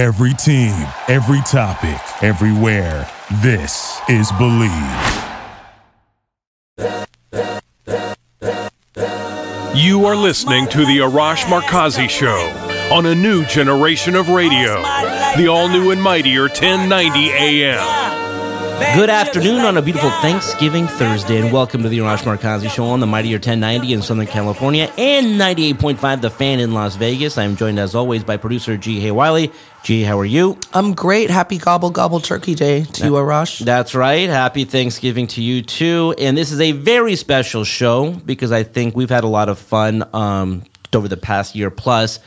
Every team, every topic, everywhere. This is Bleav. You are listening to the Arash Markazi Show on a new generation of radio, the all new and mightier 1090 AM. Good afternoon on a beautiful Thanksgiving Thursday, and welcome to the Arash Markazi Show on the Mightier 1090 in Southern California and 98.5 The Fan in Las Vegas. I'm joined as always by producer Ji Hae Wiley. G, how are you? I'm great. Happy Gobble Gobble Turkey Day to you, Arash. That's right. Happy Thanksgiving to you too. And this is a very special show because I think we've had a lot of fun um, over the past year plus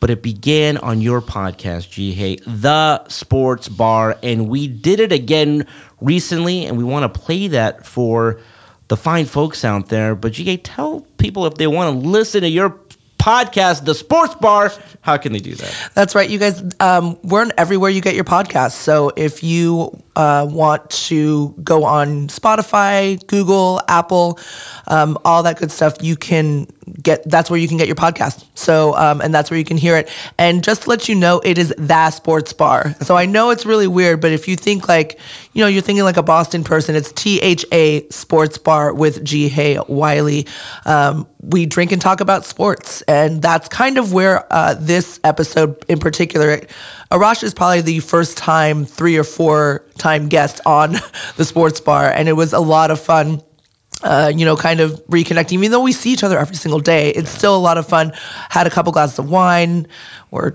but it began on your podcast, G. Hay, The Sports Bar, and we did it again recently, and we want to play that for the fine folks out there. But Ji Hae, tell people if they want to listen to your podcast, The Sports Bar, how can they do that? That's right, you guys. Um, we're on everywhere you get your podcasts. So if you uh, want to go on Spotify, Google, Apple, um, all that good stuff, you can get that's where you can get your podcast. So um, and that's where you can hear it. And just to let you know, it is the sports bar. So I know it's really weird, but if you think like you know you're thinking like a Boston person, it's T H A Sports Bar with Ji Hae Wiley. Um, we drink and talk about sports, and that's kind of where uh, this episode in particular. Arash is probably the first time three or four time guest on the sports bar, and it was a lot of fun uh, you know, kind of reconnecting. Even though we see each other every single day, it's still a lot of fun. Had a couple glasses of wine, or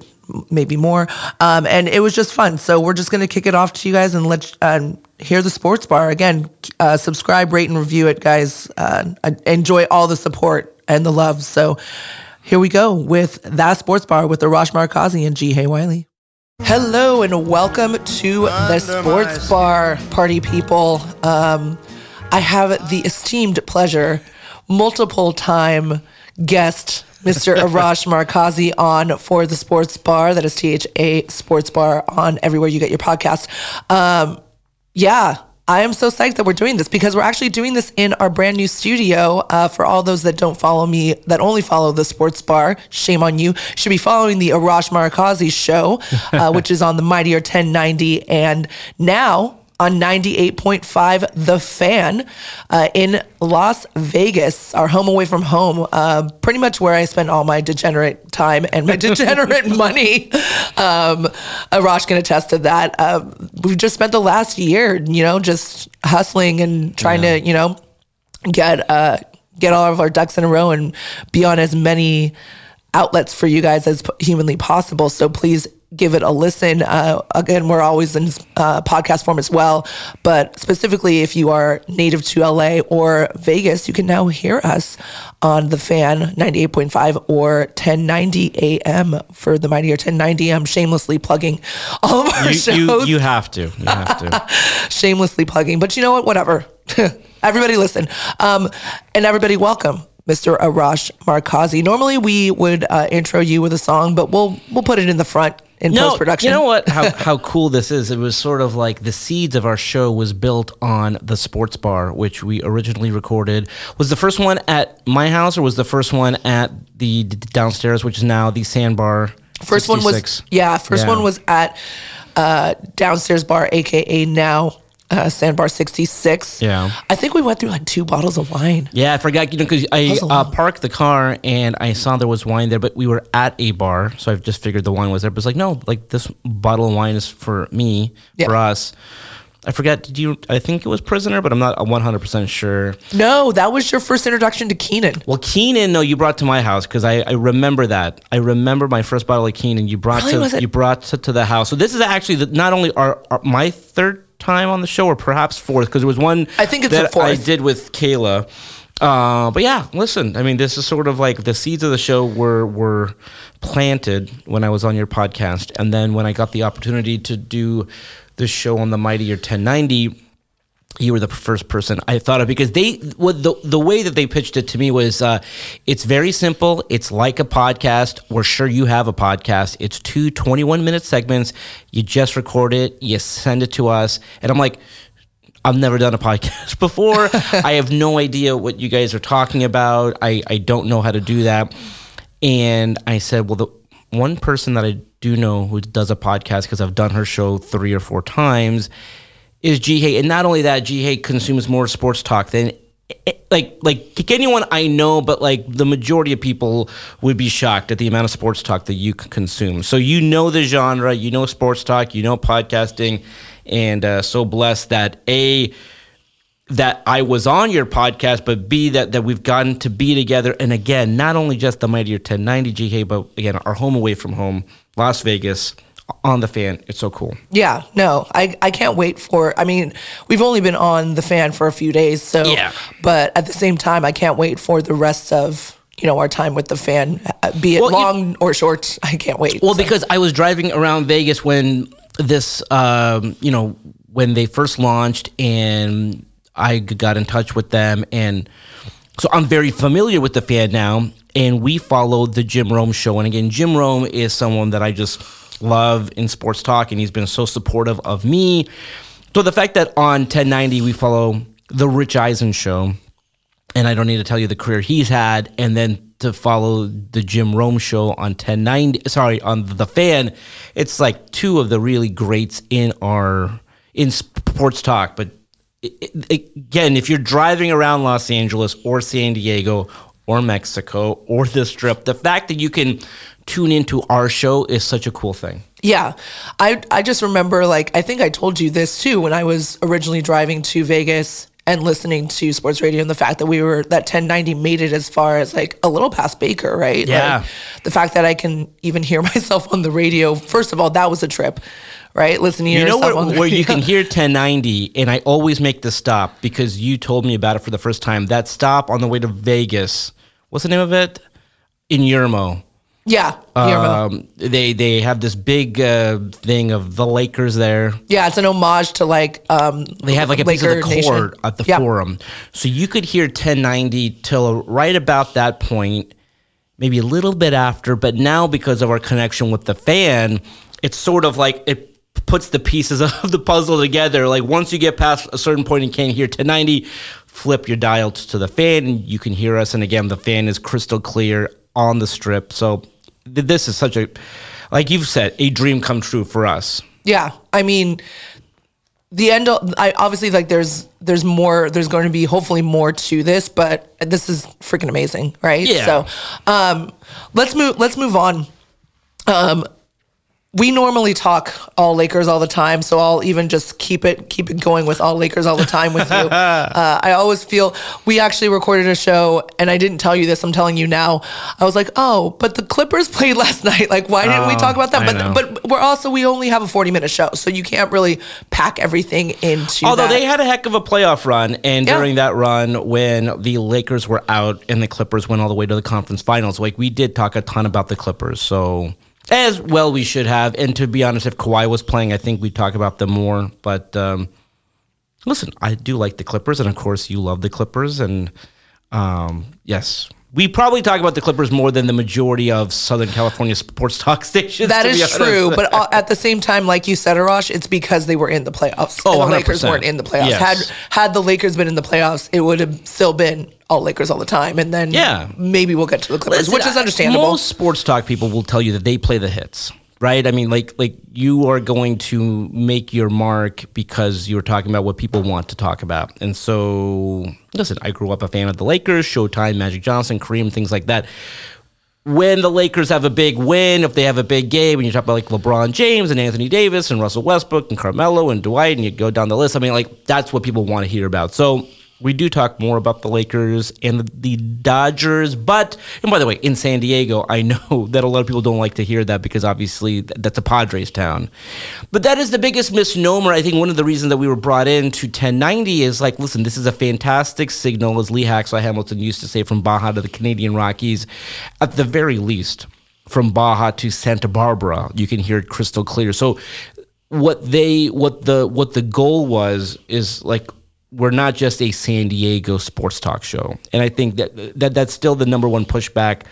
maybe more, um, and it was just fun. So we're just gonna kick it off to you guys and let um, hear the sports bar again. Uh, subscribe, rate, and review it, guys. Uh, enjoy all the support and the love. So here we go with that sports bar with the Arash Markazi and Ji Hae Wiley. Hello and welcome to the sports bar, party people. Um, I have the esteemed pleasure, multiple time guest, Mr. Arash Markazi on for the sports bar. That is THA Sports Bar on everywhere you get your podcast. Um, yeah, I am so psyched that we're doing this because we're actually doing this in our brand new studio. Uh, for all those that don't follow me, that only follow the sports bar, shame on you. Should be following the Arash Markazi show, uh, which is on the Mightier 1090. And now on 98.5 The Fan uh, in Las Vegas, our home away from home, uh, pretty much where I spend all my degenerate time and my degenerate money. Um, Arash can attest to that. Uh, we've just spent the last year, you know, just hustling and trying yeah. to, you know, get uh, get all of our ducks in a row and be on as many outlets for you guys as humanly possible. So please give it a listen. Uh, again, we're always in uh, podcast form as well, but specifically if you are native to LA or Vegas, you can now hear us on the fan 98.5 or 1090 AM for the Mightier 1090. I'm shamelessly plugging all of our you, shows. You, you have to. You have to. shamelessly plugging, but you know what? Whatever. everybody listen. Um, and everybody welcome. Mr. Arash Markazi. Normally we would uh, intro you with a song, but we'll we'll put it in the front in no, post production. You know what? How how cool this is. It was sort of like the seeds of our show was built on the sports bar, which we originally recorded. Was the first one at my house, or was the first one at the downstairs, which is now the Sandbar? First 66? one was yeah. First yeah. one was at uh, downstairs bar, aka now uh, Sandbar 66. Yeah. I think we went through like two bottles of wine. Yeah, I forgot, you know, because I uh, parked the car and I saw there was wine there, but we were at a bar. So I just figured the wine was there. But it's like, no, like this bottle of wine is for me, yeah. for us. I forget, did you, I think it was Prisoner, but I'm not 100% sure. No, that was your first introduction to Keenan. Well, Keenan, no, you brought to my house because I, I remember that. I remember my first bottle of Keenan you brought really, to, you brought to, to, the house. So this is actually the, not only our, our my third time on the show, or perhaps fourth, because there was one I think it's that fourth. I did with Kayla. Uh, but yeah, listen. I mean, this is sort of like the seeds of the show were were planted when I was on your podcast, and then when I got the opportunity to do the show on the Mightier 1090 you were the first person I thought of because they what the the way that they pitched it to me was uh, it's very simple. It's like a podcast. We're sure you have a podcast. It's two 21 minute segments. You just record it, you send it to us, and I'm like. I've never done a podcast before. I have no idea what you guys are talking about. I, I don't know how to do that. And I said, well, the one person that I do know who does a podcast because I've done her show three or four times is Hae, and not only that, Hae consumes more sports talk than like like anyone I know, but like the majority of people would be shocked at the amount of sports talk that you consume. So you know the genre, you know sports talk, you know podcasting, and uh, so blessed that a that I was on your podcast, but B that that we've gotten to be together. And again, not only just the Mightier 1090 Ji Hae, but again our home away from home, Las Vegas on the fan. It's so cool. Yeah, no, I, I can't wait for. I mean, we've only been on the fan for a few days, so Yeah. But at the same time, I can't wait for the rest of you know our time with the fan, uh, be it Well, you- long or short. I can't wait. Well, So- because I was driving around Vegas when this, um, you know, when they first launched, and I got in touch with them, and so I'm very familiar with the fan now. And we followed the Jim Rome show, and again, Jim Rome is someone that I just love in sports talk, and he's been so supportive of me. So the fact that on 1090 we follow the Rich Eisen show, and I don't need to tell you the career he's had, and then to follow the Jim Rome show on 1090, sorry, on the fan, it's like two of the really greats in our in sports talk. But again, if you're driving around Los Angeles or San Diego or Mexico or the Strip, the fact that you can tune into our show is such a cool thing. Yeah. I I just remember like I think I told you this too when I was originally driving to Vegas and listening to sports radio and the fact that we were that 1090 made it as far as like a little past Baker, right? Yeah. Like, the fact that I can even hear myself on the radio. First of all, that was a trip, right? Listening to You know yourself where, on the where you can hear 1090, and I always make the stop because you told me about it for the first time. That stop on the way to Vegas, what's the name of it? In Yermo. Yeah. Um, they they have this big uh, thing of the Lakers there. yeah, it's an homage to like um They have like a piece of the Laker Nation. court at the Yep. forum, so you could hear 1090 till right about that point, maybe a little bit after. But now because of our connection with the fan, it's sort of like it puts the pieces of the puzzle together. Like once you get past a certain point and can't hear 1090, flip your dial to the fan, and you can hear us. And again, the fan is crystal clear on the strip. So this is such a, like you've said, a dream come true for us. Yeah, I mean, the end. Of, I obviously like there's there's more. There's going to be hopefully more to this, but this is freaking amazing, right? Yeah. So, um, let's move. Let's move on. Um, we normally talk all Lakers all the time, so I'll even just keep it keep it going with all Lakers all the time with you. uh, I always feel we actually recorded a show, and I didn't tell you this. I'm telling you now. I was like, oh, but the Clippers played last night. Like, why didn't we Oh, talk about that? I know. But but we're also we only have a 40 minute show, so you can't really pack everything into. Although that. they had a heck of a playoff run, and Yeah. during that run, when the Lakers were out and the Clippers went all the way to the conference finals, like we did talk a ton about the Clippers. So as well, we should have. And to be honest, if Kawhi was playing, I think we'd talk about them more. But um, listen, I do like the Clippers, and of course, you love the Clippers, and um, yes. We probably talk about the Clippers more than the majority of Southern California sports talk stations. That is true, but at the same time, like you said, Arash, it's because they were in the playoffs. Oh, the Lakers 100%. weren't in the playoffs. Yes. Had had the Lakers been in the playoffs, it would have still been all Lakers all the time. And then Yeah. maybe we'll get to the Clippers, Listen, which is understandable. Most sports talk people will tell you that they play the hits, right? I mean, like like you are going to make your mark because you're talking about what people want to talk about. And so, listen, I grew up a fan of the Lakers, Showtime, Magic Johnson, Kareem, things like that. When the Lakers have a big win, if they have a big game, and you talk about like LeBron James and Anthony Davis and Russell Westbrook and Carmelo and Dwight, and you go down the list, I mean, like that's what people want to hear about. So we do talk more about the Lakers and the, Dodgers. But, and by the way, in San Diego, I know that a lot of people don't like to hear that because obviously that's a Padres town. But that is the biggest misnomer. I think one of the reasons that we were brought in to 1090 is like, listen, this is a fantastic signal, as Lee Hacksaw Hamilton used to say, from Baja to the Canadian Rockies. At the very least, from Baja to Santa Barbara, you can hear it crystal clear. So, what they what the what the goal was is like we're not just a San Diego sports talk show, and I think that that that's still the number one pushback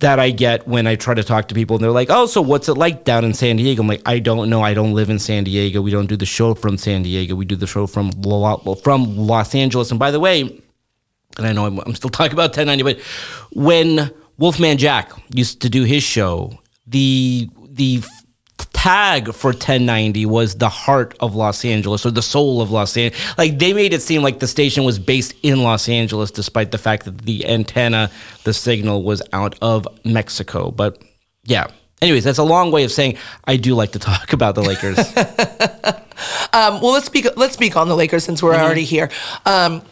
that I get when I try to talk to people, and they're like, "Oh, so what's it like down in San Diego?" I'm like, "I don't know. I don't live in San Diego. We don't do the show from San Diego. We do the show from from Los Angeles." And by the way, and I know I'm, I'm still talking about 1090, but when Wolfman Jack used to do his show, the the tag for 1090 was the heart of Los Angeles or the soul of Los Angeles. Like they made it seem like the station was based in Los Angeles, despite the fact that the antenna, the signal was out of Mexico. But yeah. Anyways, that's a long way of saying I do like to talk about the Lakers. Um, well, let's speak. Let's speak on the Lakers since we're already here. Um,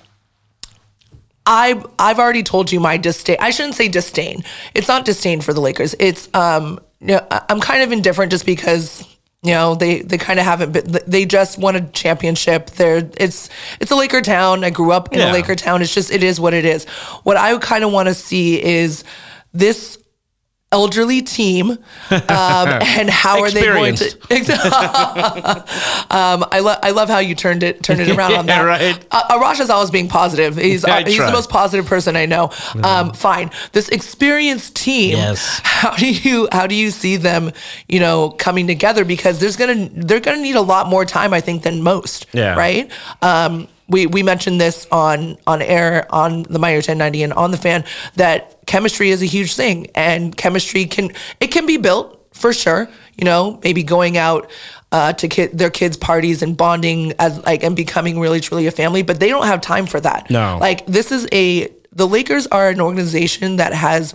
I I've already told you my disdain. I shouldn't say disdain. It's not disdain for the Lakers. It's um, you know, I'm kind of indifferent just because you know they they kind of haven't been. They just won a championship. They're it's it's a Laker town. I grew up in Yeah. a Laker town. It's just it is what it is. What I kind of want to see is this elderly team um, and how are they going to um, I, lo- I love how you turned it turned it around on that. right. uh, Arash is always being positive. He's, uh, he's the most positive person I know. Um, fine. This experienced team Yes. how do you how do you see them you know coming together? Because there's gonna they're gonna need a lot more time I think than most Yeah. right? Um, we we mentioned this on on air on the Mightier 1090 and on the fan that chemistry is a huge thing and chemistry can it can be built for sure you know maybe going out uh, to kid, their kids parties and bonding as like and becoming really truly a family but they don't have time for that No. like this is a the Lakers are an organization that has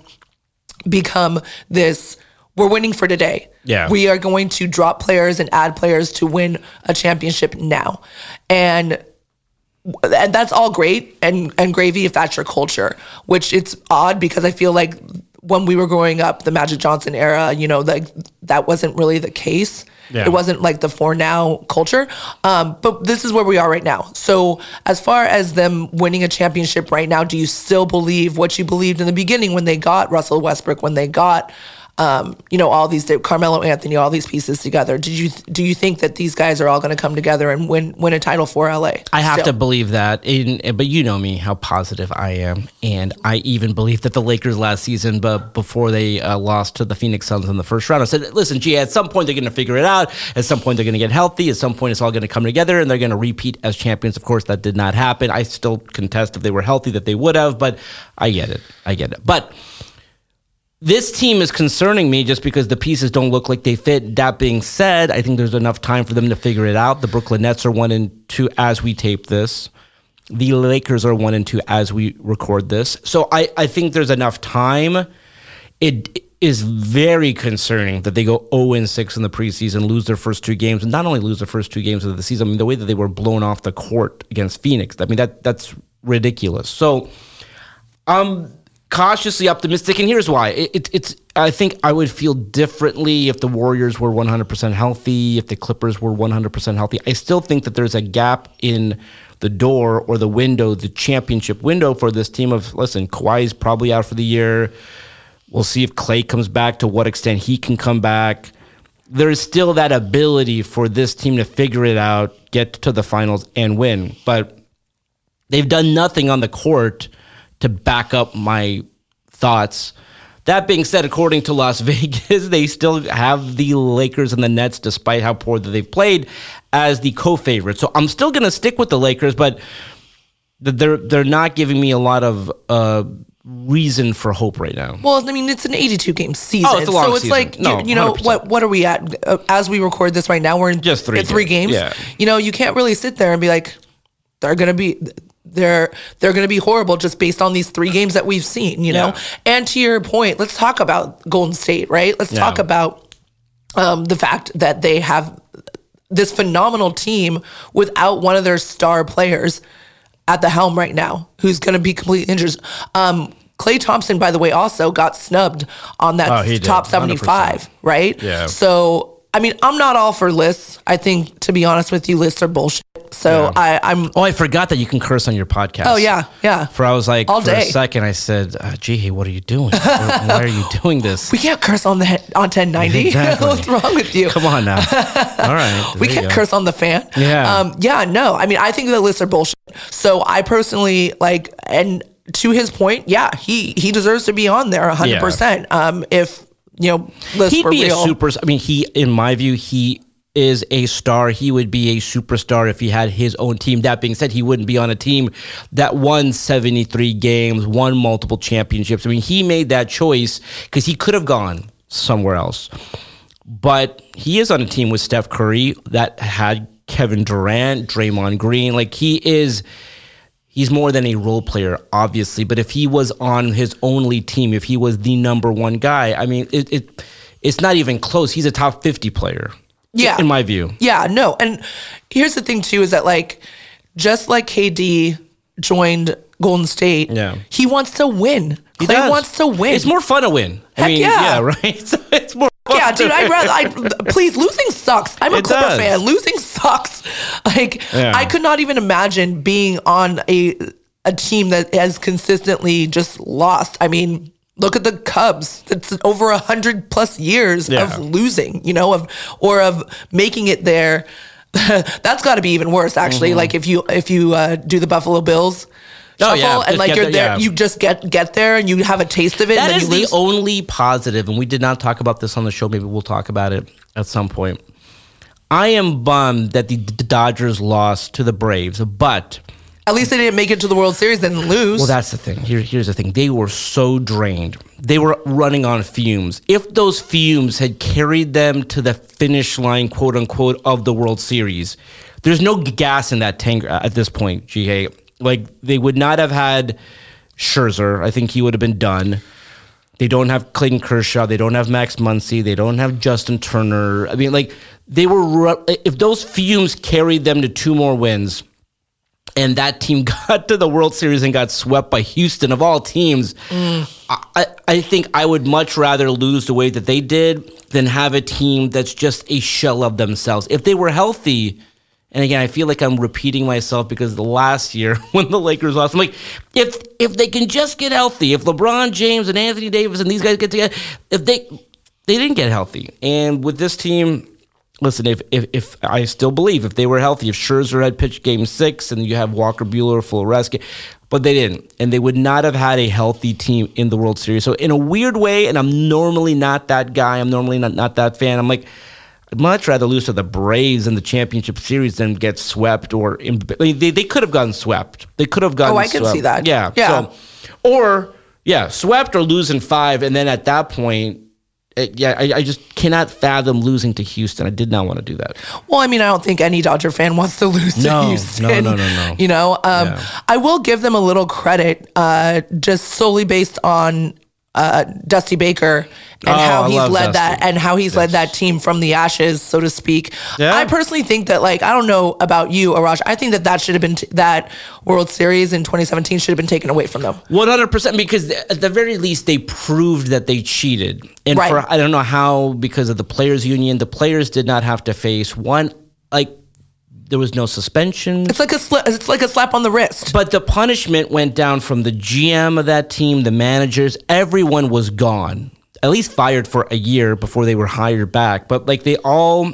become this we're winning for today. Yeah. We are going to drop players and add players to win a championship now. And and that's all great and and gravy if that's your culture, which it's odd because I feel like when we were growing up, the Magic Johnson era, you know, like that wasn't really the case. Yeah. It wasn't like the for now culture. Um, but this is where we are right now. So as far as them winning a championship right now, do you still believe what you believed in the beginning when they got Russell Westbrook, when they got um, you know, all these Carmelo Anthony, all these pieces together. Did you do you think that these guys are all going to come together and win win a title for LA? I have Still. to believe that. In, but you know me, how positive I am, and I even believe that the Lakers last season, but before they uh, lost to the Phoenix Suns in the first round, I said, "Listen, gee, at some point they're going to figure it out. At some point they're going to get healthy. At some point it's all going to come together, and they're going to repeat as champions." Of course, that did not happen. I still contest if they were healthy that they would have, but I get it. I get it. But this team is concerning me just because the pieces don't look like they fit. That being said, I think there's enough time for them to figure it out. The Brooklyn Nets are one and two as we tape this. The Lakers are one and two as we record this. So I, I think there's enough time. It is very concerning that they go 0 and 6 in the preseason, lose their first two games, and not only lose their first two games of the season, I mean, the way that they were blown off the court against Phoenix. I mean, that that's ridiculous. So I'm cautiously optimistic, and here's why. It, it, it's I think I would feel differently if the Warriors were 100% healthy, if the Clippers were 100% healthy. I still think that there's a gap in the door or the window, the championship window for this team. Of listen, Kawhi's probably out for the year. We'll see if Klay comes back, to what extent he can come back. There's still that ability for this team to figure it out, get to the finals, and win. But they've done nothing on the court to back up my thoughts. That being said, according to Las Vegas, they still have the Lakers and the Nets, despite how poor that they've played, as the co-favorite. So I'm still going to stick with the Lakers, but they're they're not giving me a lot of uh, reason for hope right now. Well, I mean, it's an 82 game season. Oh, it's a long so it's season. like, you- No, you, know, 100%. what What are we at? Uh, as we record this right now, we're in Just three at three games. games. Yeah. You know, you can't really sit there and be like, they're going to be. They're they're going to be horrible just based on these three games that we've seen, you know. Yeah. And to your point, let's talk about Golden State, right? Let's talk about um, the fact that they have this phenomenal team without one of their star players at the helm right now, who's going to be completely injured. Um, Klay Thompson, by the way, also got snubbed on that Oh, top 100%. 75, right? Yeah. So, I mean, I'm not all for lists. I think, to be honest with you, lists are bullshit. So I, I'm, Oh, I forgot that you can curse on your podcast. oh, yeah, yeah. For I was like, All for day. a second, I said, uh, "Gee, what are you doing? why why are you doing this? We can't curse on the on 1090. Exactly. What's wrong with you? Come on now. All right, we can't curse on the fan. Yeah. Um, yeah, no. I mean, I think the lists are bullshit. So I personally like, and to his point, yeah, he he deserves to be on there 100. percent Um, if you know lists He'd be real. a super. I mean, he, in my view, he is a star. He would be a superstar if he had his own team. That being said, he wouldn't be on a team that won 73 games, won multiple championships. I mean, he made that choice because he could have gone somewhere else. but he is on a team with Steph Curry that had Kevin Durant, Draymond Green. Like he is, he's more than a role player, obviously. But if he was on his only team, if he was the number one guy, I mean, it, it it's not even close. He's a top fifty player. Yeah. in my view. Yeah, no. And here's the thing too is that like just like KD joined Golden State, Yeah. he wants to win. He Klay does. wants to win. It's more fun to win. I Heck mean, yeah. right. So it's more. Yeah, dude, I'd rather I please losing sucks. I'm a It Clipper does. fan. Losing sucks. Like Yeah. I could not even imagine being on a a team that has consistently just lost. I mean, look at the Cubs. It's over a hundred plus years Yeah. of losing, you know, of or of making it there. That's got to be even worse, actually. Like if you if you uh, do the Buffalo Bills. Mm-hmm. Oh, yeah, and like you're the- there, yeah. you just get get there, and you have a taste of it. That and then is you the only positive, and we did not talk about this on the show. Maybe we'll talk about it at some point. I am bummed that the Dodgers lost to the Braves, but At least they didn't make it to the World Series and lose. well, that's the thing. Here, here's the thing: they were so drained, they were running on fumes. If those fumes had carried them to the finish line, quote unquote, of the World Series, there's no gas in that tank at this point. GA, like they would not have had Scherzer. I think he would have been done. They don't have Clayton Kershaw. They don't have Max Muncy. They don't have Justin Turner. I mean, like they were. If those fumes carried them to two more wins, and that team got to the World Series and got swept by Houston of all teams, mm. I, I- I think I would much rather lose the way that they did than have a team that's just a shell of themselves. If they were healthy. And again, I feel like I'm repeating myself because the last year when the Lakers lost, I'm like, if if they can just get healthy, if LeBron James and Anthony Davis and these guys get together, if they they didn't get healthy, and with this team, listen, if if, if I still believe if they were healthy, if Scherzer had pitched Game Six and you have Walker Buehler full rest, but they didn't, and they would not have had a healthy team in the World Series. So in a weird way, and I'm normally not that guy, I'm normally not not that fan. I'm like. Much rather lose to the Braves in the championship series than get swept or in, they, they could have gotten swept. They could have gotten Oh, I can swept. see that. Yeah. Yeah. So, or yeah, swept or losing five, and then at that point, it, yeah, I, I just cannot fathom losing to Houston. I did not want to do that. Well, I mean, I don't think any Dodger fan wants to lose to Houston. no, no, no, no. You know, um, Yeah. I will give them a little credit, uh, just solely based on uh, Dusty Baker and Oh, how he's led that and how he's led that team from the ashes, so to speak. Yeah. I personally think that, like, I don't know about you, Arash. I think that that should have been t- that World Series in 2017 should have been taken away from them. One hundred percent, because at the very least they proved that they cheated, and Right. for I don't know how because of the players' union, the players did not have to face one like there was no suspension. It's like a it's like a slap on the wrist. But the punishment went down from the GM of that team, the managers, everyone was gone. At least fired for a year before they were hired back. But like they all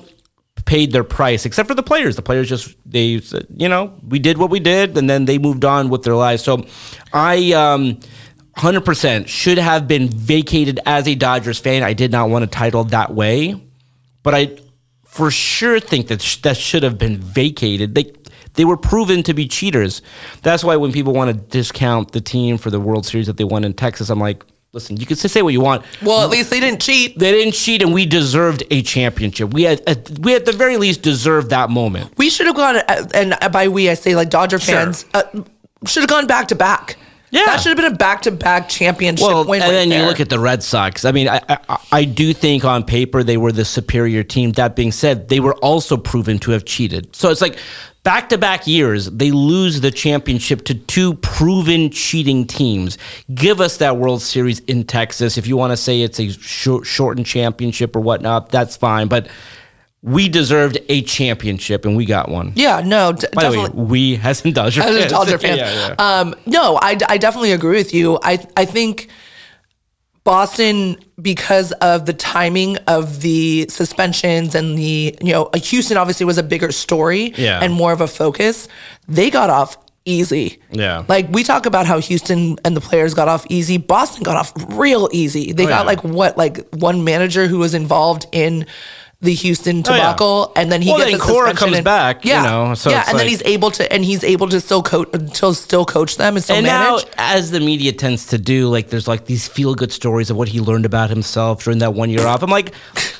paid their price, except for the players. The players just they said, you know, we did what we did, and then they moved on with their lives. So I um 100% should have been vacated as a Dodgers fan. I did not want a title that way, but I for sure think that sh- that should have been vacated. They they were proven to be cheaters. That's why when people want to discount the team for the World Series that they won in Texas, I'm like, listen, you can say what you want. Well, at least they didn't cheat. They didn't cheat, and we deserved a championship. We had, at, we at the very least deserved that moment. We should have gone, uh, and by we I say like Dodger fans, uh, should have gone back to back. Yeah. that should have been a back to back championship Well, win. and right then you look at the Red Sox. I mean, I, I I do think on paper they were the superior team. That being said, they were also proven to have cheated. So it's like back to back years they lose the championship to two proven cheating teams. Give us that World Series in Texas. If you want to say it's a short, shortened championship or whatnot, that's fine. But we deserved a championship and we got one. yeah, no, d- By definitely. the way, we as in Dodger as fans. Dodger fan. yeah, yeah. Um, no, I, I definitely agree with you. I I think Boston, because of the timing of the suspensions and the you know Houston obviously was a bigger story Yeah. and more of a focus. They got off easy. Yeah. Like we talk about how Houston and the players got off easy. Boston got off real easy. They Oh, got yeah. like what like one manager who was involved in the Houston Oh, yeah. debacle, and then he Well, gets then a Cora comes and- back, you Yeah, know, so yeah, and then he's able to, and he's able to still coach, to still coach them and still and manage. now, as the media tends to do, like there's like these feel good stories of what he learned about himself during that one year off. I'm like,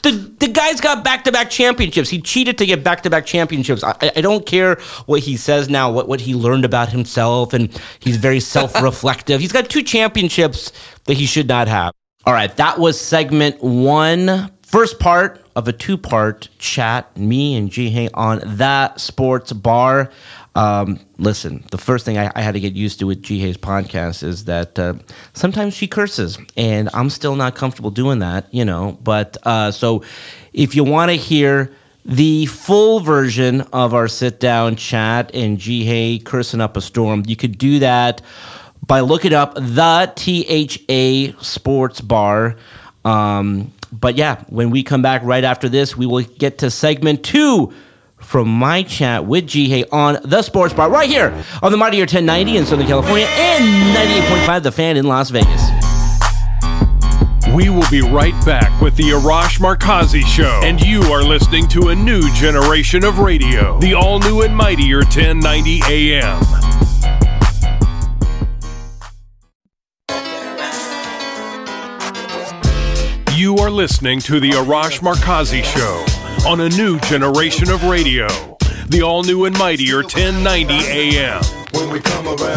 the the guy's got back to back championships. He cheated to get back to back championships. I, I- I don't care what he says now, what what he learned about himself, and he's very self reflective. he's got two championships that he should not have. All right, that was segment one, first part of a two part chat. Me and Ji Hae on that sports bar. Um, listen, the first thing I, I had to get used to with Ji Hae's podcast is that uh, sometimes she curses, and I'm still not comfortable doing that, you know. But uh, so if you want to hear the full version of our sit down chat and Ji Hae cursing up a storm, you could do that by looking up the THA Sports Bar. Um, but yeah, when we come back right after this, we will get to segment two from my chat with Ji Hae on the Sports Bar right here on the Mightier 1090 in Southern California and 98.5 The Fan in Las Vegas. We will be right back with the Arash Markazi Show, and you are listening to a new generation of radio, the all new and mightier 1090 AM. You are listening to the Arash Markazi Show on a new generation of radio, the all new and mightier 1090 AM.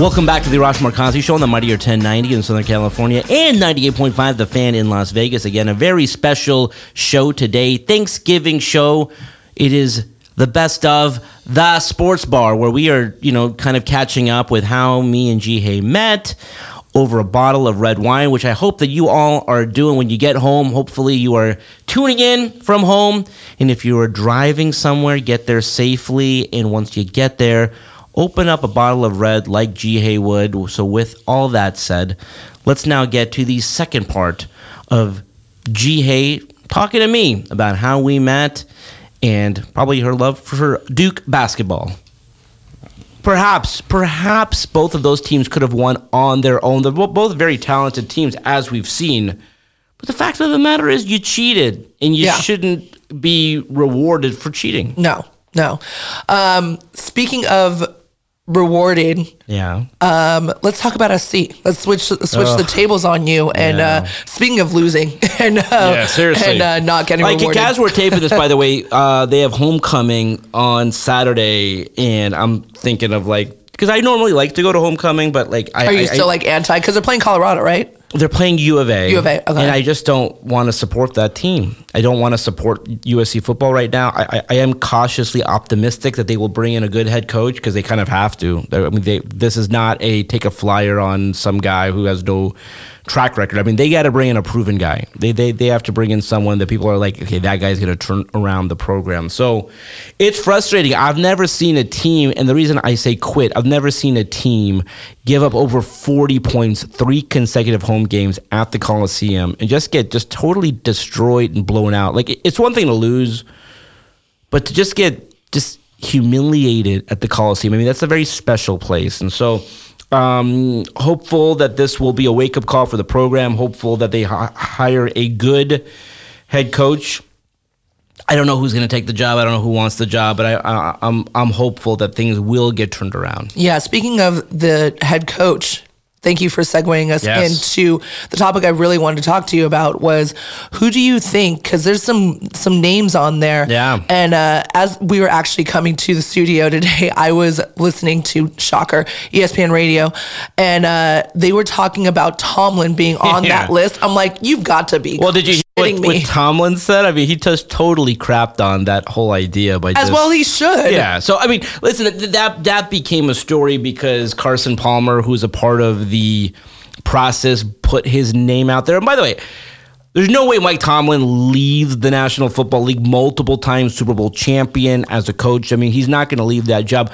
Welcome back to the Arash Markazi Show on the Mightier 1090 in Southern California and 98.5 The Fan in Las Vegas. Again, a very special show today, Thanksgiving show. It is the best of the sports bar where we are, you know, kind of catching up with how me and Ji Hae met over a bottle of red wine, which I hope that you all are doing when you get home. Hopefully, you are tuning in from home. And if you are driving somewhere, get there safely. And once you get there, open up a bottle of red like G. Haywood. So, with all that said, let's now get to the second part of Ji Hae talking to me about how we met and probably her love for Duke basketball. Perhaps, perhaps both of those teams could have won on their own. They're both very talented teams, as we've seen. But the fact of the matter is, you cheated, and you Yeah. shouldn't be rewarded for cheating. no, no. Um, speaking of rewarded, Yeah. um, let's talk about SC. Let's switch switch the tables on you. And uh, speaking of losing and uh, Yeah, seriously. and uh, not getting like rewarded. as we're taping this, by the way, uh, they have homecoming on Saturday, and I'm thinking of like because I normally like to go to homecoming, but like I Are you I- still I- like anti? Because they're playing Colorado, right? They're playing U of A. U of A, okay. And I just don't want to support that team. I don't want to support USC football right now. I, I, I am cautiously optimistic that they will bring in a good head coach because they kind of have to. I mean, they, this is not a take a flyer on some guy who has no track record. I mean, they got to bring in a proven guy. They, they, they have to bring in someone that people are like, okay, that guy's going to turn around the program. So it's frustrating. I've never seen a team, and the reason I say quit, I've never seen a team give up over 40 points three consecutive home games at the Coliseum and just get just totally destroyed and blown out. Like, it's one thing to lose, but to just get just humiliated at the Coliseum, I mean, that's a very special place. And so, um, hopeful that this will be a wake up call for the program. Hopeful that they hi- hire a good head coach. I don't know who's going to take the job. I don't know who wants the job, but I, I, I'm I'm hopeful that things will get turned around. Yeah. Speaking of the head coach, thank you for segueing us Yes. into the topic I really wanted to talk to you about was who do you think? Because there's some some names on there. Yeah. And uh, as we were actually coming to the studio today, I was listening to Shocker ESPN Radio, and uh, they were talking about Tomlin being on Yeah. that list. I'm like, you've got to be. Well, did you what, me? what Tomlin said? I mean, he just totally crapped on that whole idea by As just, well, he should. Yeah. So I mean, listen, that that became a story because Carson Palmer, who's a part of the process, put his name out there. And by the way, there's no way Mike Tomlin leaves the National Football League multiple times Super Bowl champion as a coach. I mean, he's not going to leave that job.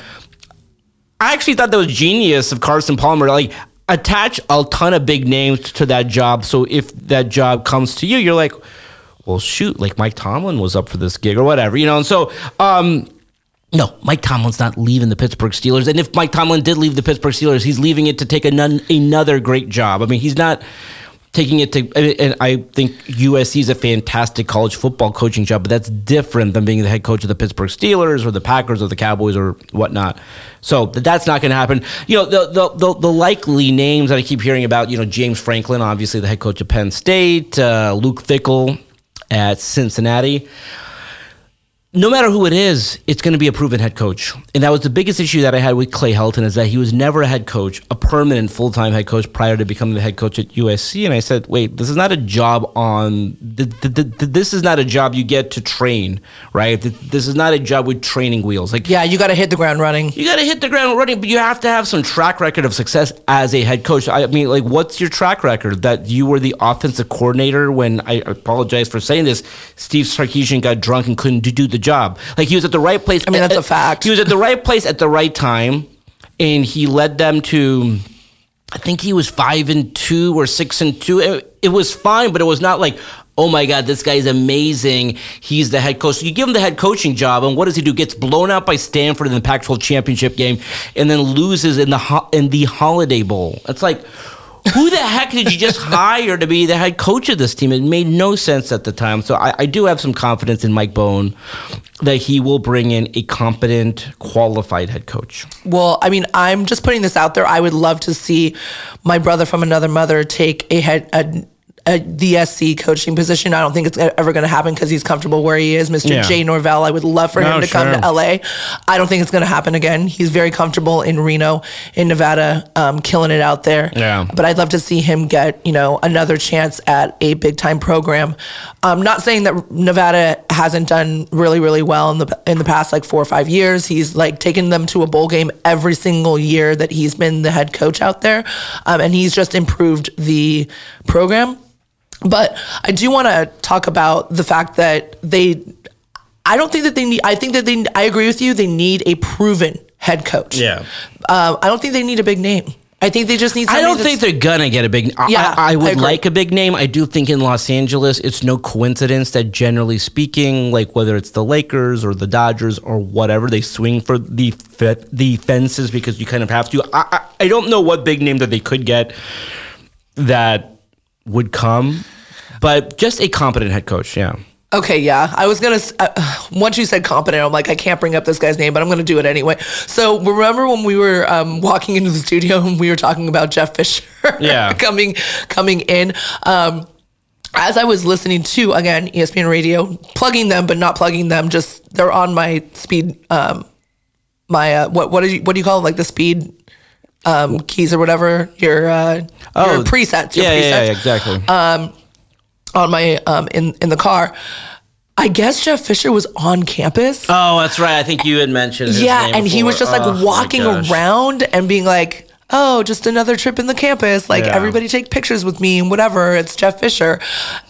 I actually thought that was genius of Carson Palmer. Like, attach a ton of big names to that job. So if that job comes to you, you're like, well, shoot, like Mike Tomlin was up for this gig or whatever, you know? And so, um, no, Mike Tomlin's not leaving the Pittsburgh Steelers. And if Mike Tomlin did leave the Pittsburgh Steelers, he's leaving it to take an, another great job. I mean, he's not taking it to, and- I think USC is a fantastic college football coaching job, but that's different than being the head coach of the Pittsburgh Steelers or the Packers or the Cowboys or whatnot. So that's not going to happen. You know, the, the, the, the likely names that I keep hearing about, you know, James Franklin, obviously the head coach of Penn State, uh, Luke Fickell at Cincinnati no matter who it is, it's going to be a proven head coach. And that was the biggest issue that I had with Clay Helton is that he was never a head coach, a permanent full time head coach prior to becoming the head coach at USC. And I said, wait, this is not a job on, th- th- th- th- this is not a job you get to train, right? This is not a job with training wheels. Like, Yeah, you got to hit the ground running. you got to hit the ground running, but you have to have some track record of success as a head coach. I mean, like, what's your track record? That you were the offensive coordinator when I apologize for saying this. Steve Sarkisian got drunk and couldn't do, do the job. Like, he was at the right place. I mean, that's a fact. He was at the right place at the right time, and he led them to. I think he was five and two or six and two. It, it was fine, but it was not like, oh my god, this guy is amazing. He's the head coach. So you give him the head coaching job, and what does he do? Gets blown out by Stanford in the Pac-12 championship game, and then loses in the in the Holiday Bowl. It's like. Who the heck did you just hire to be the head coach of this team? It made no sense at the time. So I, I do have some confidence in Mike Bohn that he will bring in a competent, qualified head coach. Well, I mean, I'm just putting this out there. I would love to see my brother from another mother take a head a, a the SC coaching position. I don't think it's ever going to happen because he's comfortable where he is, Mr. Yeah. Jay Norvell. I would love for No, him to come to LA. I don't think it's going to happen again. He's very comfortable in Reno, in Nevada, um, killing it out there. Yeah. But I'd love to see him get you know another chance at a big time program. I'm not saying that Nevada hasn't done really really well in the in the past like four or five years. He's like taken them to a bowl game every single year that he's been the head coach out there, um, and he's just improved the program. But I do want to talk about the fact that they. I don't think that they need. I think that they. I agree with you. They need a proven head coach. Yeah. Um, I don't think they need a big name. I think they just need. I don't think they're gonna get a big. I, Yeah, I, I I would agree. like a big name. I do think in Los Angeles, it's no coincidence that generally speaking, like whether it's the Lakers or the Dodgers or whatever, they swing for the the fences because you kind of have to. I, I I don't know what big name that they could get that would come, but just a competent head coach. Yeah. Okay, yeah. I was gonna. Uh, once you said competent, I'm like, I can't bring up this guy's name, but I'm gonna do it anyway. So remember when we were um, walking into the studio and we were talking about Jeff Fisher? Yeah. coming coming in. Um, as I was listening to again ESPN Radio, plugging them but not plugging them, just they're on my speed. Um, my uh, what what do you what do you call it? Like the speed um, keys or whatever. Your uh, your presets. Your Oh, yeah, presets yeah, yeah, exactly. on my um in in the car. I guess Jeff Fisher was on campus. oh, that's right. I think you had mentioned. His yeah, name and he was just Oh, like my walking around and being like, "Oh, just another trip in the campus. Like Yeah. everybody take pictures with me and whatever. It's Jeff Fisher."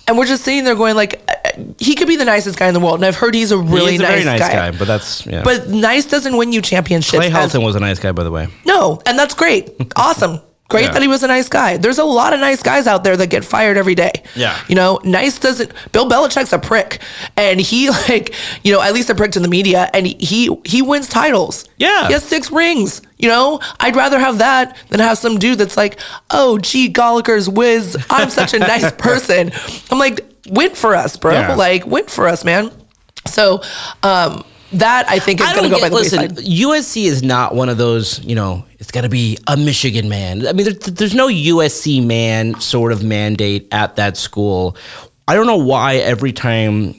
And we're just sitting there going like, uh, "He could be the nicest guy in the world." And I've heard he's a really He's a nice, very nice guy. guy. but that's yeah. But nice doesn't win you championships. Clay as- was a nice guy, by the way. no, and that's great. Awesome. Great Yeah. that he was a nice guy. There's a lot of nice guys out there that get fired every day. Yeah. You know, nice doesn't Bill Belichick's a prick. And he like, you know, at least a prick to the media and he he wins titles. Yeah. He has six rings. You know? I'd rather have that than have some dude that's like, oh gee, Gallagher's whiz. I'm such a nice person. I'm like, win for us, bro. Yeah. Like, win for us, man. So um that I think is going to go by get. the Listen, wayside. USC is not one of those. You know, it's got to be a Michigan man. I mean, there, there's no USC man sort of mandate at that school. I don't know why every time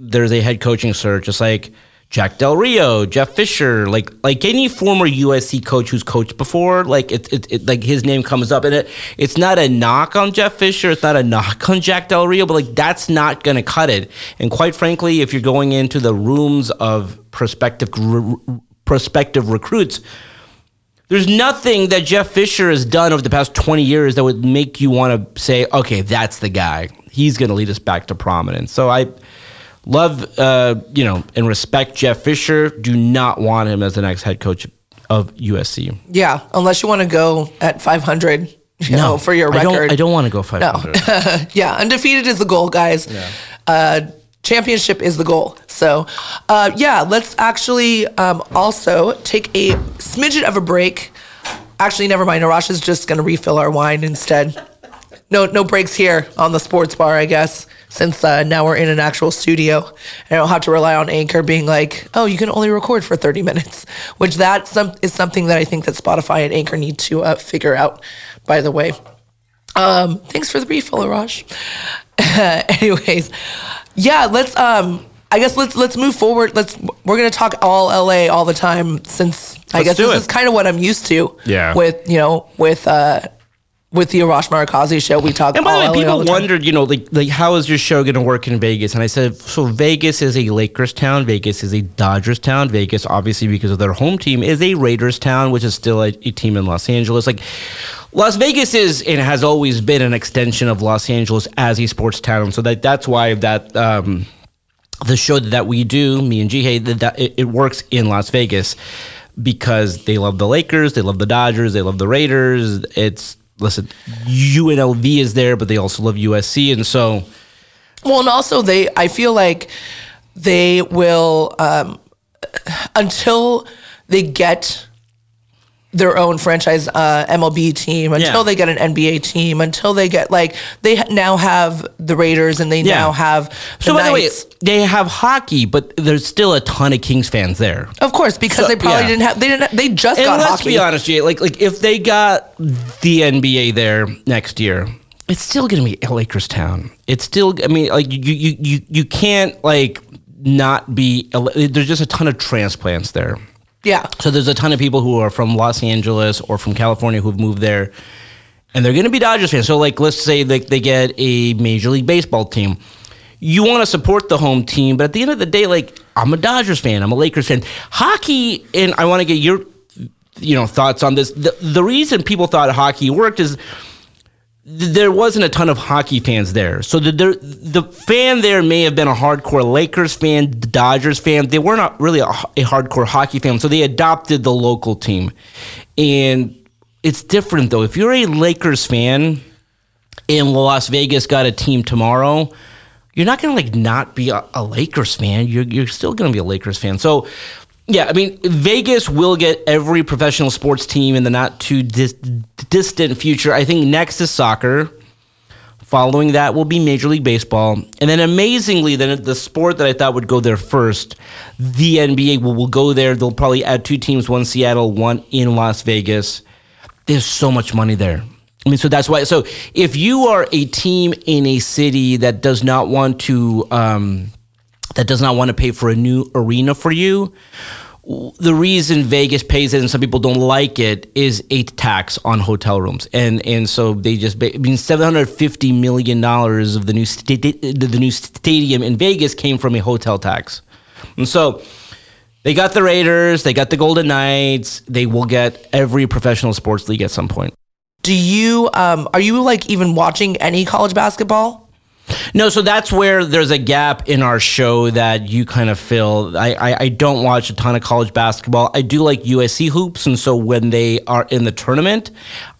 there's a head coaching search, it's like Jack Del Rio, Jeff Fisher, like like any former USC coach who's coached before, like it, it, it like his name comes up, and it it's not a knock on Jeff Fisher, it's not a knock on Jack Del Rio, but like that's not going to cut it. And quite frankly, if you're going into the rooms of prospective re- prospective recruits, there's nothing that Jeff Fisher has done over the past 20 years that would make you want to say, okay, that's the guy. He's going to lead us back to prominence. So I love, uh, you know, and respect Jeff Fisher. Do not want him as the next head coach of USC. Yeah, unless you want to go at 500, you know, for your I record. don't, I don't want to go 500. yeah, undefeated is the goal, guys. Uh, championship is the goal. So, uh, yeah, let's actually um, also take a smidget of a break. Actually, never mind. Arash is just going to refill our wine instead. No no breaks here on the sports bar, I guess. Since uh, now we're in an actual studio, and I don't have to rely on Anchor being like, "Oh, you can only record for thirty minutes," which that some, is something that I think that Spotify and Anchor need to uh, figure out. By the way, um, thanks for the refill, Arash. Anyways, yeah, let's. Um, I guess let's let's move forward. Let's we're gonna talk all LA all the time since I Let's guess this it. is kind of what I'm used to. Yeah. With you know with uh with the Arash Markazi show, we talk. And by all the way, people the wondered, you know, like, like how is your show going to work in Vegas? And I said, so Vegas is a Lakers town. Vegas is a Dodgers town. Vegas, obviously, because of their home team, is a Raiders town, which is still a, a team in Los Angeles. Like Las Vegas is and has always been an extension of Los Angeles as a sports town. So that that's why that. Um, the show that we do, me and Ji Hae, that, that it, it works in Las Vegas because they love the Lakers, they love the Dodgers, they love the Raiders. It's listen, UNLV is there, but they also love USC, and so Well, and also they, I feel like they will um, until they get their own franchise uh, MLB team, until Yeah. they get an NBA team, until they get like they now have the Raiders and they Yeah. now have the so by the way, they have hockey, but there's still a ton of Kings fans there. Of course, because So- they probably yeah. didn't have they didn't they just And got let's hockey. be honest, Jay, like like if they got the NBA there next year, it's still gonna be Lakers town. It's still, I mean, like you you you you can't like not be. There's just a ton of transplants there. Yeah. So there's a ton of people who are from Los Angeles or from California who've moved there, and they're going to be Dodgers fans. So like, let's say like they get a Major League Baseball team. You want to support the home team, but at the end of the day, like I'm a Dodgers fan, I'm a Lakers fan. Hockey, and I want to get your, you know, thoughts on this. The the reason people thought hockey worked is there wasn't a ton of hockey fans there. So the, the the fan there may have been a hardcore Lakers fan, Dodgers fan. They were not really a, a hardcore hockey fan. So they adopted the local team. And it's different though. If you're a Lakers fan and Las Vegas got a team tomorrow, you're not going to like not be a, a Lakers fan. You're you're still going to be a Lakers fan. So yeah, I mean Vegas will get every professional sports team in the not too dis- distant future. I think next is soccer. Following that will be Major League Baseball, and then amazingly, then the sport that I thought would go there first, the NBA will, will go there. They'll probably add two teams: one Seattle, one in Las Vegas. There's so much money there. I mean, so that's why. So if you are a team in a city that does not want to, um, that does not want to pay for a new arena for you, the reason Vegas pays it and some people don't like it is a tax on hotel rooms, and and so they just. I mean, seven hundred fifty million dollars of the new sta- the new stadium in Vegas came from a hotel tax, and so. They got the Raiders, they got the Golden Knights, they will get every professional sports league at some point. Do you um are you like even watching any college basketball? No, so that's where there's a gap in our show that you kind of fill. I, I, I don't watch a ton of college basketball. I do like USC hoops, and so when they are in the tournament,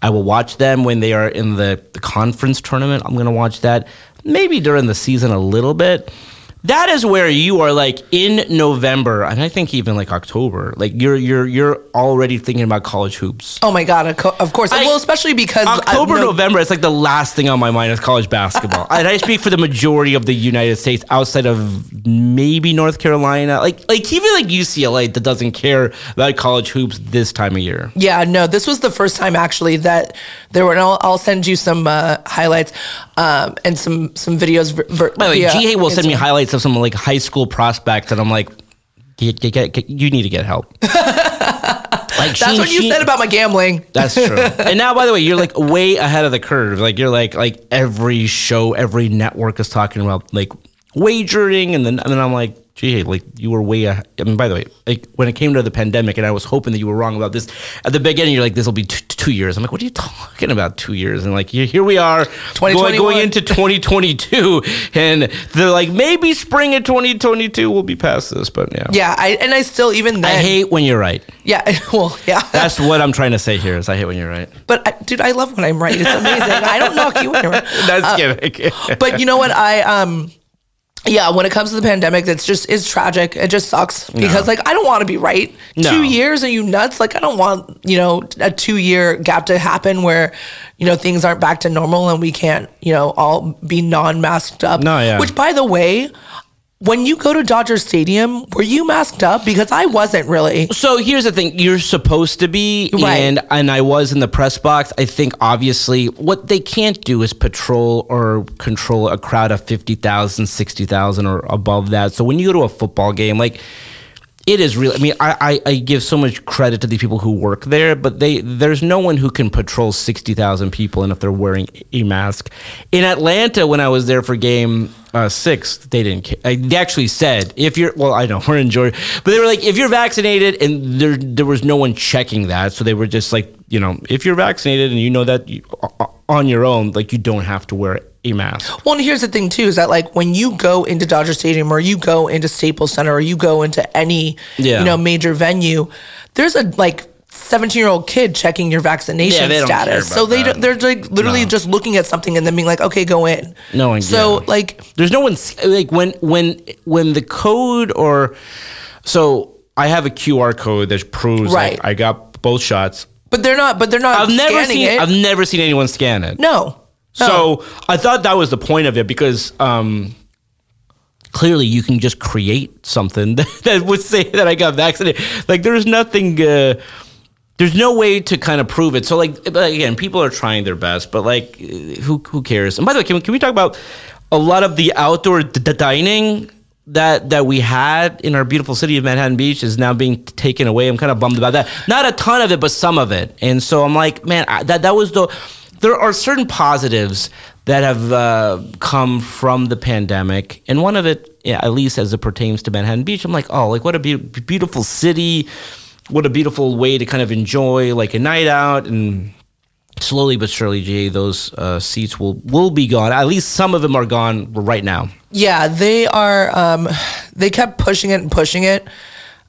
I will watch them. When they are in the, the conference tournament, I'm going to watch that. Maybe during the season a little bit. That is where you are like in November, and I think even like October. Like you're you're you're already thinking about college hoops. Oh my god, of course. I- well, especially because October, no- November, it's like the last thing on my mind is college basketball. and I speak for the majority of the United States outside of maybe North Carolina. Like like even like UCLA that doesn't care about college hoops this time of year. Yeah, no, this was the first time actually that there were. And I'll, I'll send you some uh, highlights um, and some some videos. Ver, ver, By the way, via G will send me highlights of some like high school prospects, and I'm like, get, get, get, get- you need to get help. like That's what you said about my gambling. That's true. and now, by the way, you're like way ahead of the curve. Like you're like like every show, every network is talking about like wagering, and then and then I'm like, gee, like you were way. Ahead. I mean, by the way, like when it came to the pandemic, and I was hoping that you were wrong about this at the beginning. You're like, this will be t- two years. I'm like, what are you talking about? Two years? And like here here we are, going, going into 2022, and they're like, maybe spring of 2022 will be past this, but yeah. Yeah, I and I still even then. I hate when you're right. Yeah, well, yeah. That's what I'm trying to say here. Is I hate when you're right. but I, dude, I love when I'm right. It's amazing. I don't knock you when you're right. That's kidding. but you know what? I um, yeah, when it comes to the pandemic, that's just is tragic. It just sucks because like I don't want to be right. No. Two years are you nuts? Like I don't want you know a two year gap to happen where you know things aren't back to normal and we can't you know all be non masked up. No, yeah. Which by the way, when you go to Dodger Stadium, were you masked up? Because I wasn't really. So here's the thing: you're supposed to be, Right. and and I was in the press box. I think obviously what they can't do is patrol or control a crowd of 50,000, 60,000 or above that. So when you go to a football game, like it is really. I mean, I, I, I give so much credit to the people who work there, but they there's no one who can patrol sixty thousand people, and if they're wearing a mask. In Atlanta, when I was there for game uh, six, they didn't. they actually said if you're well, I know we're in Georgia, but they were like if you're vaccinated, and there there was no one checking that, so they were just like you know if you're vaccinated and you know that you, on your own, like you don't have to wear a mask. Well, and here's the thing too: is that like when you go into Dodger Stadium or you go into Staples Center or you go into any Yeah. you know major venue, there's a like 17 year old kid checking your vaccination Yeah, they don't care status. So they that. they're like literally No. just looking at something and then being like, okay, go in. No one- So yeah. like There's no one like when when when the code or so I have a QR code that proves Right. like I got both shots. But they're not. But they're not. I've never seen it. I've never seen anyone scan it. no. No. So I thought that was the point of it because um, clearly you can just create something that, that would say that I got vaccinated. Like there's nothing. Uh, there's no way to kind of prove it. So like again, people are trying their best, but like who who cares? And by the way, can we, can we talk about a lot of the outdoor d- d- dining? That, that we had in our beautiful city of Manhattan Beach is now being taken away. I'm kind of bummed about that. Not a ton of it, but some of it. And so I'm like, man, I, that that was the. There are certain positives that have uh, come from the pandemic, and one of it, yeah, at least as it pertains to Manhattan Beach, I'm like, oh, like what a be- beautiful city, what a beautiful way to kind of enjoy like a night out and slowly but surely, Jay, those uh, seats will will be gone. At least some of them are gone right now. Yeah, they are. Um, they kept pushing it and pushing it.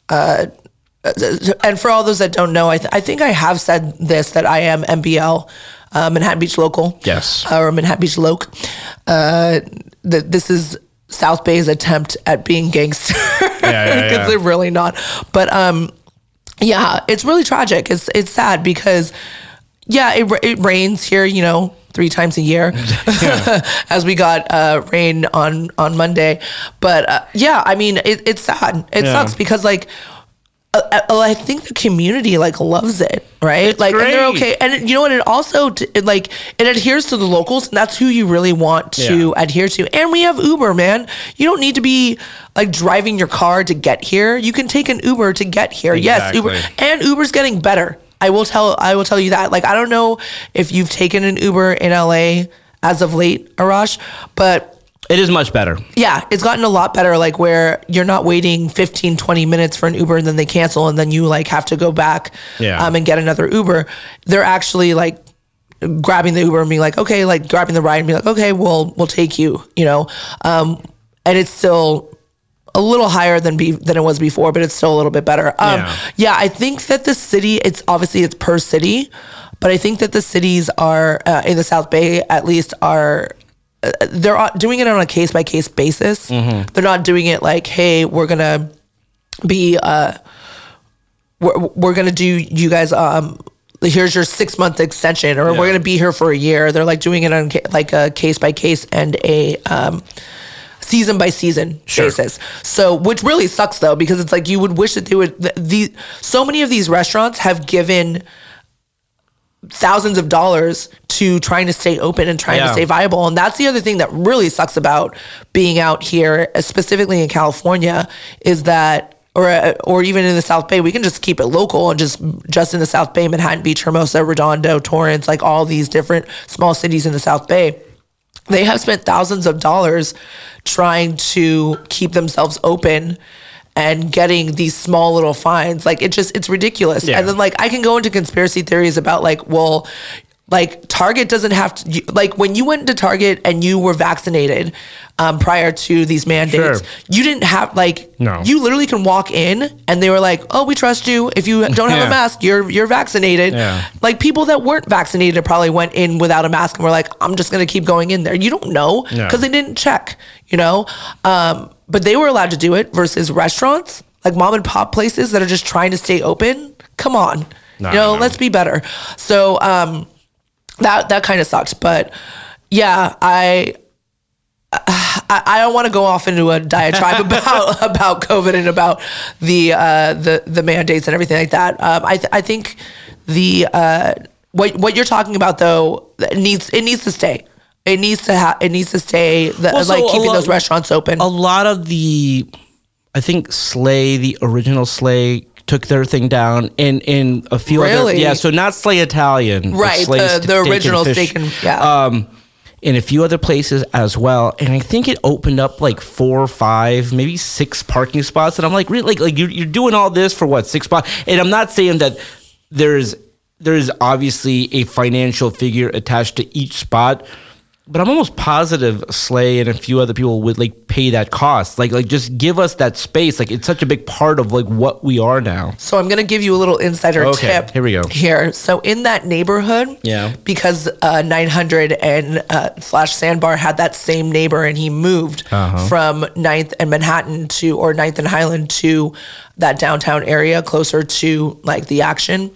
Uh, and for all those that don't know, I, th- I think I have said this that I am MBL, uh, Manhattan Beach local. Yes. Uh, or Manhattan Beach loc. Uh, that this is South Bay's attempt at being gangster. yeah, Because yeah. they're really not. But um, yeah, it's really tragic. It's it's sad because yeah, it, it rains here, you know, three times a year, as we got uh, rain on on Monday. But uh, yeah, I mean, it, it's sad. It Yeah. sucks because like. Uh, uh, I think the community like loves it, right? like, and they're okay. And you know what? It also it, like it adheres to the locals, and that's who you really want to Yeah. adhere to. And we have Uber, man. You don't need to be like driving your car to get here. You can take an Uber to get here. Yes, Uber, and Uber's getting better. I will tell. I will tell you that. Like, I don't know if you've taken an Uber in LA as of late, Arash, but It is much better. yeah, it's gotten a lot better. Like where you're not waiting 15, 20 minutes for an Uber and then they cancel and then you like have to go back Yeah. um, and get another Uber. They're actually like grabbing the Uber and being like, okay, like grabbing the ride and be like, okay, we'll we'll take you, you know. Um, and it's still a little higher than be than it was before, but it's still a little bit better. Um, Yeah. yeah, I think that the city, it's obviously it's per city, but I think that the cities are uh, in the South Bay at least are they're doing it on a case by case basis. They're not doing it like, hey, we're gonna be uh, we're, we're gonna do you guys um. Here's your six month extension, or we're gonna be here for a year. They're like doing it on like a case by case and a um, season by season Sure. basis. So, which really sucks though, because it's like you would wish that they would. The, the so many of these restaurants have given thousands of dollars to trying to stay open and trying to stay viable, and that's the other thing that really sucks about being out here, specifically in California, is that. Or, or even in the South Bay, we can just keep it local and just just in the South Bay, Manhattan Beach, Hermosa, Redondo, Torrance, like all these different small cities in the South Bay they have spent thousands of dollars trying to keep themselves open and getting these small little fines like it just it's ridiculous Yeah. and then like i can go into conspiracy theories about like well like target doesn't have to like when you went to target and you were vaccinated um, prior to these mandates Sure. you didn't have like No. you literally can walk in and they were like oh we trust you if you don't have Yeah. a mask you're you're vaccinated Yeah. like people that weren't vaccinated probably went in without a mask and were like, I'm just gonna keep going in there. You don't know because Yeah. they didn't check. You know? Um, but they were allowed to do it versus restaurants, like mom and pop places that are just trying to stay open. Come on. No, you know, no. let's be better. So um, that that kind of sucked. But yeah, I I, I don't want to go off into a diatribe about about COVID and about the uh, the the mandates and everything like that. Um, I th- I think the uh, what what you're talking about though it needs it needs to stay. It needs to ha- it needs to stay. The, Well, like a keeping lo- those restaurants open. a lot of the i think slay the original slay took their thing down and in a few other yeah so not slay italian Right, Slay the- the original steak and- yeah. um in a few other places as well and i think it opened up like four or five maybe six parking spots and i'm like really like, like you're, you're doing all this for what six spots and i'm not saying that there's there's obviously a financial figure attached to each spot but I'm almost positive Slay and a few other people would like pay that cost. Like like just give us that space. Like it's such a big part of like what we are now. So I'm gonna give you a little insider Okay, tip. here we go. Here, so in that neighborhood, Yeah. because uh, 900 and uh, slash Sandbar had that same neighbor, and he moved Uh-huh. from 9th and Manhattan to or 9th and Highland to that downtown area, closer to like the action.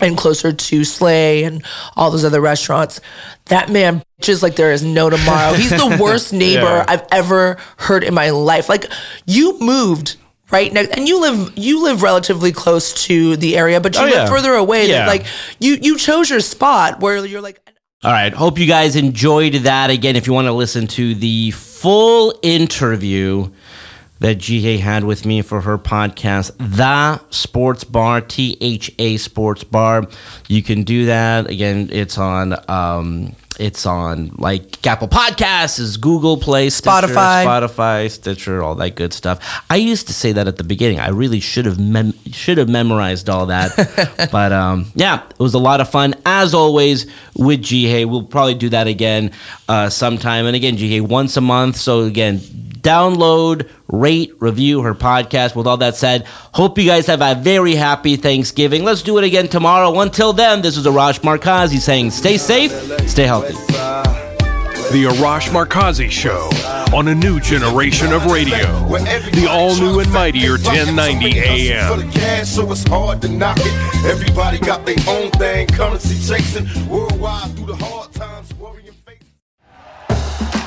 And closer to Slay and all those other restaurants. That man bitches like there is no tomorrow. He's the worst neighbor Yeah. I've ever heard in my life. Like you moved right next, and you live you live relatively close to the area, but you Oh, live yeah. further away. Yeah. Like you you chose your spot where you're like. All right. Hope you guys enjoyed that. Again, if you want to listen to the full interview that Ji Hae had with me for her podcast, The Sports Bar, T H A Sports Bar, you can do that. Again, it's on. Um, it's on like Apple Podcasts, is Google Play, Stitcher, Spotify. Spotify, Stitcher, all that good stuff. I used to say that at the beginning. I really should have mem- should have memorized all that. but um, yeah, it was a lot of fun as always with Ji Hae. We'll probably do that again uh, sometime. And again, Ji Hae once a month. So again, download, rate, review her podcast. With all that said, hope you guys have a very happy Thanksgiving. Let's do it again tomorrow. Until then, this is Arash Markazi saying, stay safe, stay healthy. The Arash Markazi Show on a new generation of radio. The all new and mightier 1090 AM. So it's hard to knock it. Everybody got their own thing, currency chasing worldwide through the hard times, worrying face.